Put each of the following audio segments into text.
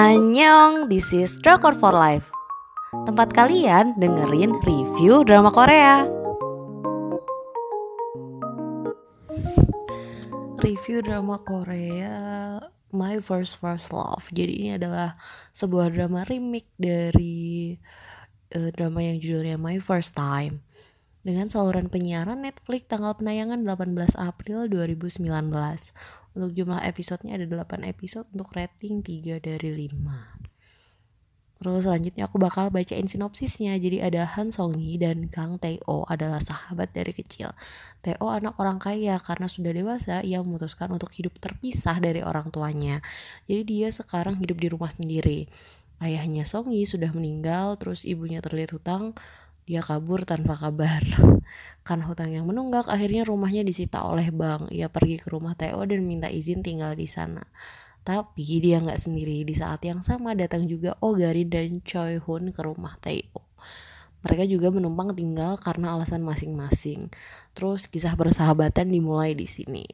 Annyeong, this is Drakor for Life. Tempat kalian dengerin review drama Korea. Review drama Korea My First First Love. Jadi ini adalah sebuah drama remake dari uh, drama yang judulnya My First Time dengan saluran penyiaran Netflix tanggal penayangan 18 April 2019. Untuk jumlah episodenya ada 8 episode untuk rating 3 dari 5. Terus selanjutnya aku bakal bacain sinopsisnya. Jadi ada Han Song Hee dan Kang Tae-oh adalah sahabat dari kecil. Tae-oh anak orang kaya karena sudah dewasa ia memutuskan untuk hidup terpisah dari orang tuanya. Jadi dia sekarang hidup di rumah sendiri. Ayahnya Song Hee sudah meninggal, terus ibunya terlihat hutang, dia kabur tanpa kabar. Karena hutang yang menunggak, akhirnya rumahnya disita oleh bank. Ia pergi ke rumah Theo dan minta izin tinggal di sana. Tapi dia nggak sendiri. Di saat yang sama datang juga Ogari dan Choi Hun ke rumah Theo. Mereka juga menumpang tinggal karena alasan masing-masing. Terus kisah persahabatan dimulai di sini.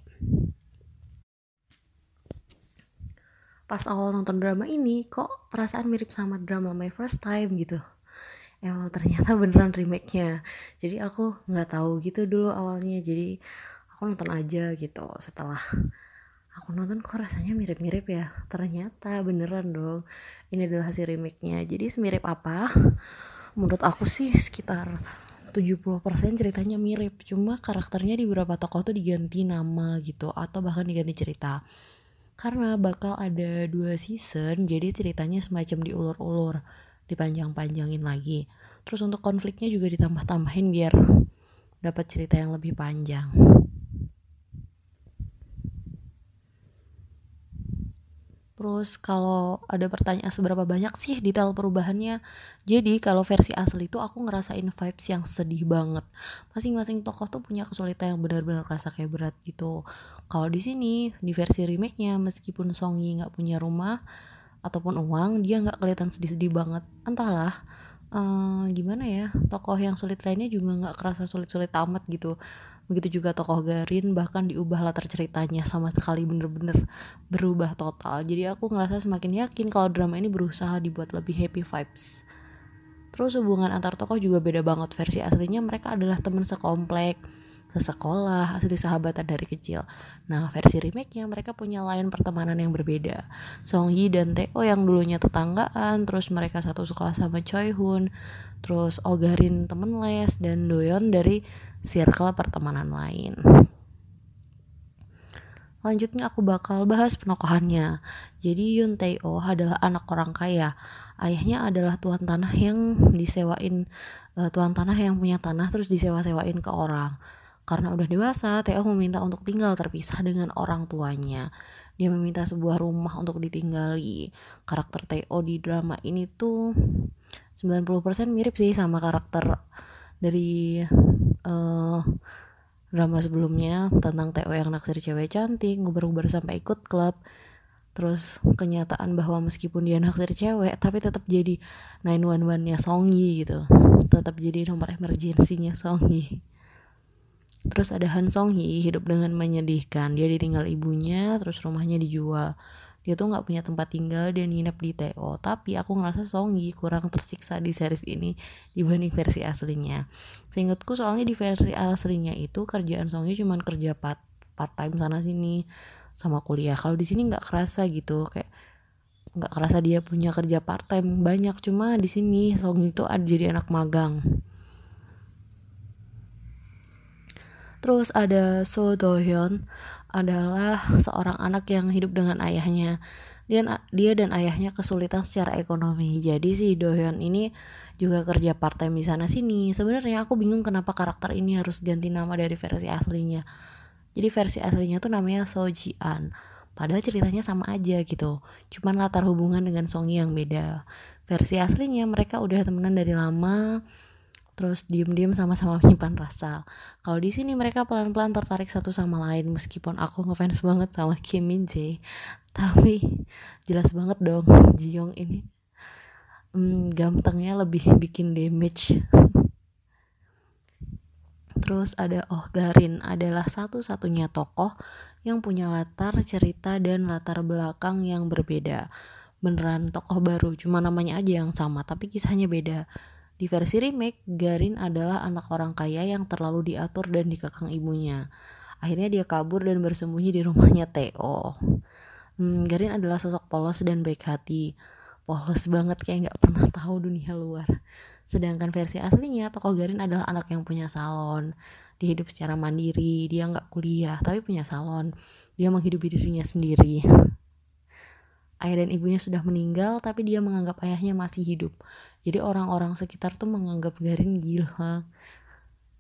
Pas awal nonton drama ini, kok perasaan mirip sama drama My First Time gitu ya ternyata beneran remake-nya. Jadi aku nggak tahu gitu dulu awalnya. Jadi aku nonton aja gitu. Setelah aku nonton kok rasanya mirip-mirip ya? Ternyata beneran dong. Ini adalah hasil remake-nya. Jadi semirip apa? Menurut aku sih sekitar 70% ceritanya mirip. Cuma karakternya di beberapa tokoh tuh diganti nama gitu atau bahkan diganti cerita. Karena bakal ada dua season jadi ceritanya semacam diulur-ulur dipanjang-panjangin lagi terus untuk konfliknya juga ditambah-tambahin biar dapat cerita yang lebih panjang Terus kalau ada pertanyaan seberapa banyak sih detail perubahannya? Jadi kalau versi asli itu aku ngerasain vibes yang sedih banget. Masing-masing tokoh tuh punya kesulitan yang benar-benar rasa kayak berat gitu. Kalau di sini di versi remake-nya meskipun Song Yi nggak punya rumah, ataupun uang dia nggak kelihatan sedih-sedih banget. Entahlah uh, gimana ya tokoh yang sulit lainnya juga nggak kerasa sulit-sulit amat gitu. Begitu juga tokoh Garin bahkan diubah latar ceritanya sama sekali bener-bener berubah total. Jadi aku ngerasa semakin yakin kalau drama ini berusaha dibuat lebih happy vibes. Terus hubungan antar tokoh juga beda banget. Versi aslinya mereka adalah teman sekomplek sesekolah, asli sahabatan dari kecil. Nah, versi remake-nya mereka punya lain pertemanan yang berbeda. Song Yi dan Teo yang dulunya tetanggaan, terus mereka satu sekolah sama Choi Hun, terus Ogarin temen les, dan Doyon dari circle pertemanan lain. Lanjutnya aku bakal bahas penokohannya. Jadi Yun Tae-oh adalah anak orang kaya. Ayahnya adalah tuan tanah yang disewain uh, tuan tanah yang punya tanah terus disewa-sewain ke orang. Karena udah dewasa, Theo meminta untuk tinggal terpisah dengan orang tuanya. Dia meminta sebuah rumah untuk ditinggali. Karakter Theo di drama ini tuh 90% mirip sih sama karakter dari uh, drama sebelumnya tentang Theo yang naksir cewek cantik, nguber-nguber sampai ikut klub. Terus kenyataan bahwa meskipun dia naksir cewek, tapi tetap jadi 911-nya Songyi gitu. Tetap jadi nomor emergensinya Songyi. Terus ada Han Song Hee hidup dengan menyedihkan. Dia ditinggal ibunya, terus rumahnya dijual. Dia tuh nggak punya tempat tinggal dan nginep di TO. Tapi aku ngerasa Song Hee kurang tersiksa di series ini dibanding versi aslinya. Seingatku soalnya di versi aslinya itu kerjaan Song Hee cuma kerja part part time sana sini sama kuliah. Kalau di sini nggak kerasa gitu kayak nggak kerasa dia punya kerja part time banyak cuma di sini Song itu ada jadi anak magang Terus ada So Do Hyun adalah seorang anak yang hidup dengan ayahnya. Dia, dia dan ayahnya kesulitan secara ekonomi. Jadi si Do Hyun ini juga kerja part time di sana sini. Sebenarnya aku bingung kenapa karakter ini harus ganti nama dari versi aslinya. Jadi versi aslinya tuh namanya So Ji An. Padahal ceritanya sama aja gitu. Cuman latar hubungan dengan Song yang beda. Versi aslinya mereka udah temenan dari lama terus diem-diem sama-sama menyimpan rasa. Kalau di sini mereka pelan-pelan tertarik satu sama lain meskipun aku ngefans banget sama Kim Min Jae, tapi jelas banget dong Jiyoung ini hmm, gantengnya lebih bikin damage. Terus ada Oh Garin adalah satu-satunya tokoh yang punya latar cerita dan latar belakang yang berbeda. beneran tokoh baru cuma namanya aja yang sama tapi kisahnya beda di versi remake Garin adalah anak orang kaya yang terlalu diatur dan dikekang ibunya. Akhirnya dia kabur dan bersembunyi di rumahnya Theo hmm, Garin adalah sosok polos dan baik hati. Polos banget kayak nggak pernah tahu dunia luar. Sedangkan versi aslinya tokoh Garin adalah anak yang punya salon. Dia hidup secara mandiri dia nggak kuliah tapi punya salon. Dia menghidupi dirinya sendiri ayah dan ibunya sudah meninggal tapi dia menganggap ayahnya masih hidup. Jadi orang-orang sekitar tuh menganggap Garin gila.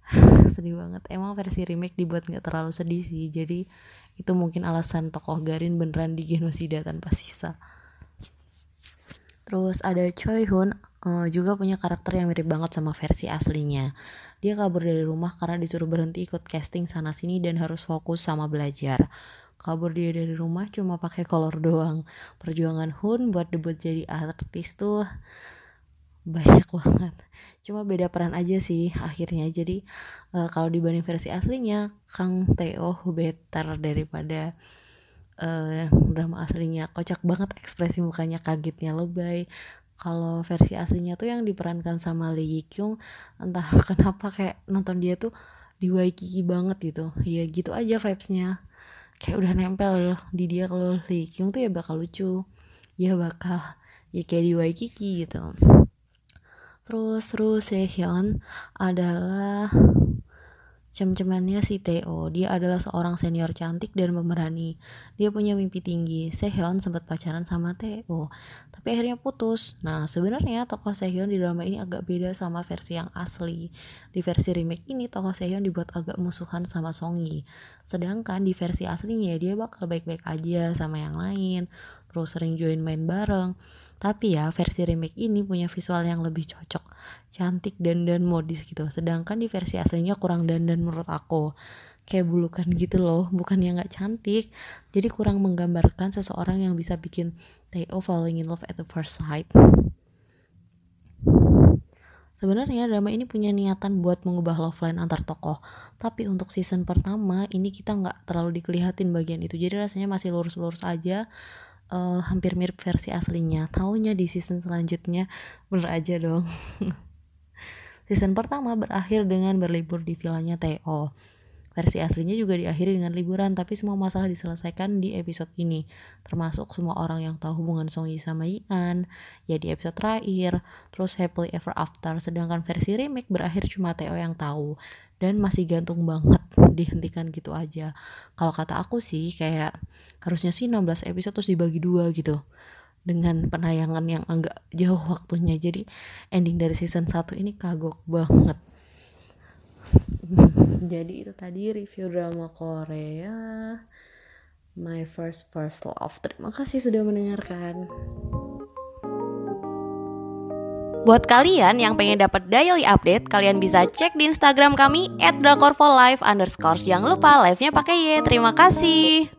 Sedih banget. Emang versi remake dibuat nggak terlalu sedih sih. Jadi itu mungkin alasan tokoh Garin beneran digenosida tanpa sisa. Terus ada Choi Hoon uh, juga punya karakter yang mirip banget sama versi aslinya. Dia kabur dari rumah karena disuruh berhenti ikut casting sana sini dan harus fokus sama belajar kabur dia dari rumah cuma pakai kolor doang. Perjuangan Hun buat debut jadi artis tuh banyak banget. Cuma beda peran aja sih akhirnya. Jadi uh, kalau dibanding versi aslinya Kang Teo better daripada uh, drama aslinya. Kocak banget ekspresi mukanya kagetnya lebay. Kalau versi aslinya tuh yang diperankan sama Lee Yi Kyung entah kenapa kayak nonton dia tuh di Waikiki banget gitu. Ya gitu aja vibesnya kayak udah nempel di dia kalau Lee Kyung tuh ya bakal lucu. Ya bakal ya kayak di Waikiki gitu. Terus Ru Sehyun adalah Cem-cemannya si Theo, dia adalah seorang senior cantik dan pemberani. Dia punya mimpi tinggi. Sehyeon sempat pacaran sama Theo, tapi akhirnya putus. Nah, sebenarnya tokoh Sehyeon di drama ini agak beda sama versi yang asli. Di versi remake ini, tokoh Sehyeon dibuat agak musuhan sama Songi. Sedangkan di versi aslinya dia bakal baik-baik aja sama yang lain, terus sering join main bareng. Tapi ya versi remake ini punya visual yang lebih cocok, cantik dan dan modis gitu. Sedangkan di versi aslinya kurang dan dan menurut aku kayak bulukan gitu loh, bukan yang nggak cantik. Jadi kurang menggambarkan seseorang yang bisa bikin Theo falling in love at the first sight. Sebenarnya drama ini punya niatan buat mengubah love line antar tokoh, tapi untuk season pertama ini kita nggak terlalu dikelihatin bagian itu, jadi rasanya masih lurus-lurus aja uh, hampir mirip versi aslinya. Taunya di season selanjutnya bener aja dong. Season pertama berakhir dengan berlibur di villanya Theo versi aslinya juga diakhiri dengan liburan tapi semua masalah diselesaikan di episode ini. Termasuk semua orang yang tahu hubungan Song Yi sama Yian. Ya di episode terakhir. Terus happily ever after. Sedangkan versi remake berakhir cuma Theo yang tahu dan masih gantung banget dihentikan gitu aja. Kalau kata aku sih kayak harusnya sih 16 episode terus dibagi dua gitu. Dengan penayangan yang agak jauh waktunya. Jadi ending dari season 1 ini kagok banget. Jadi itu tadi review drama Korea. My First First Love. Terima kasih sudah mendengarkan Buat kalian yang pengen dapat daily update, kalian bisa cek di Instagram kami @drakorfolive. Jangan lupa live-nya pakai Y. Terima kasih.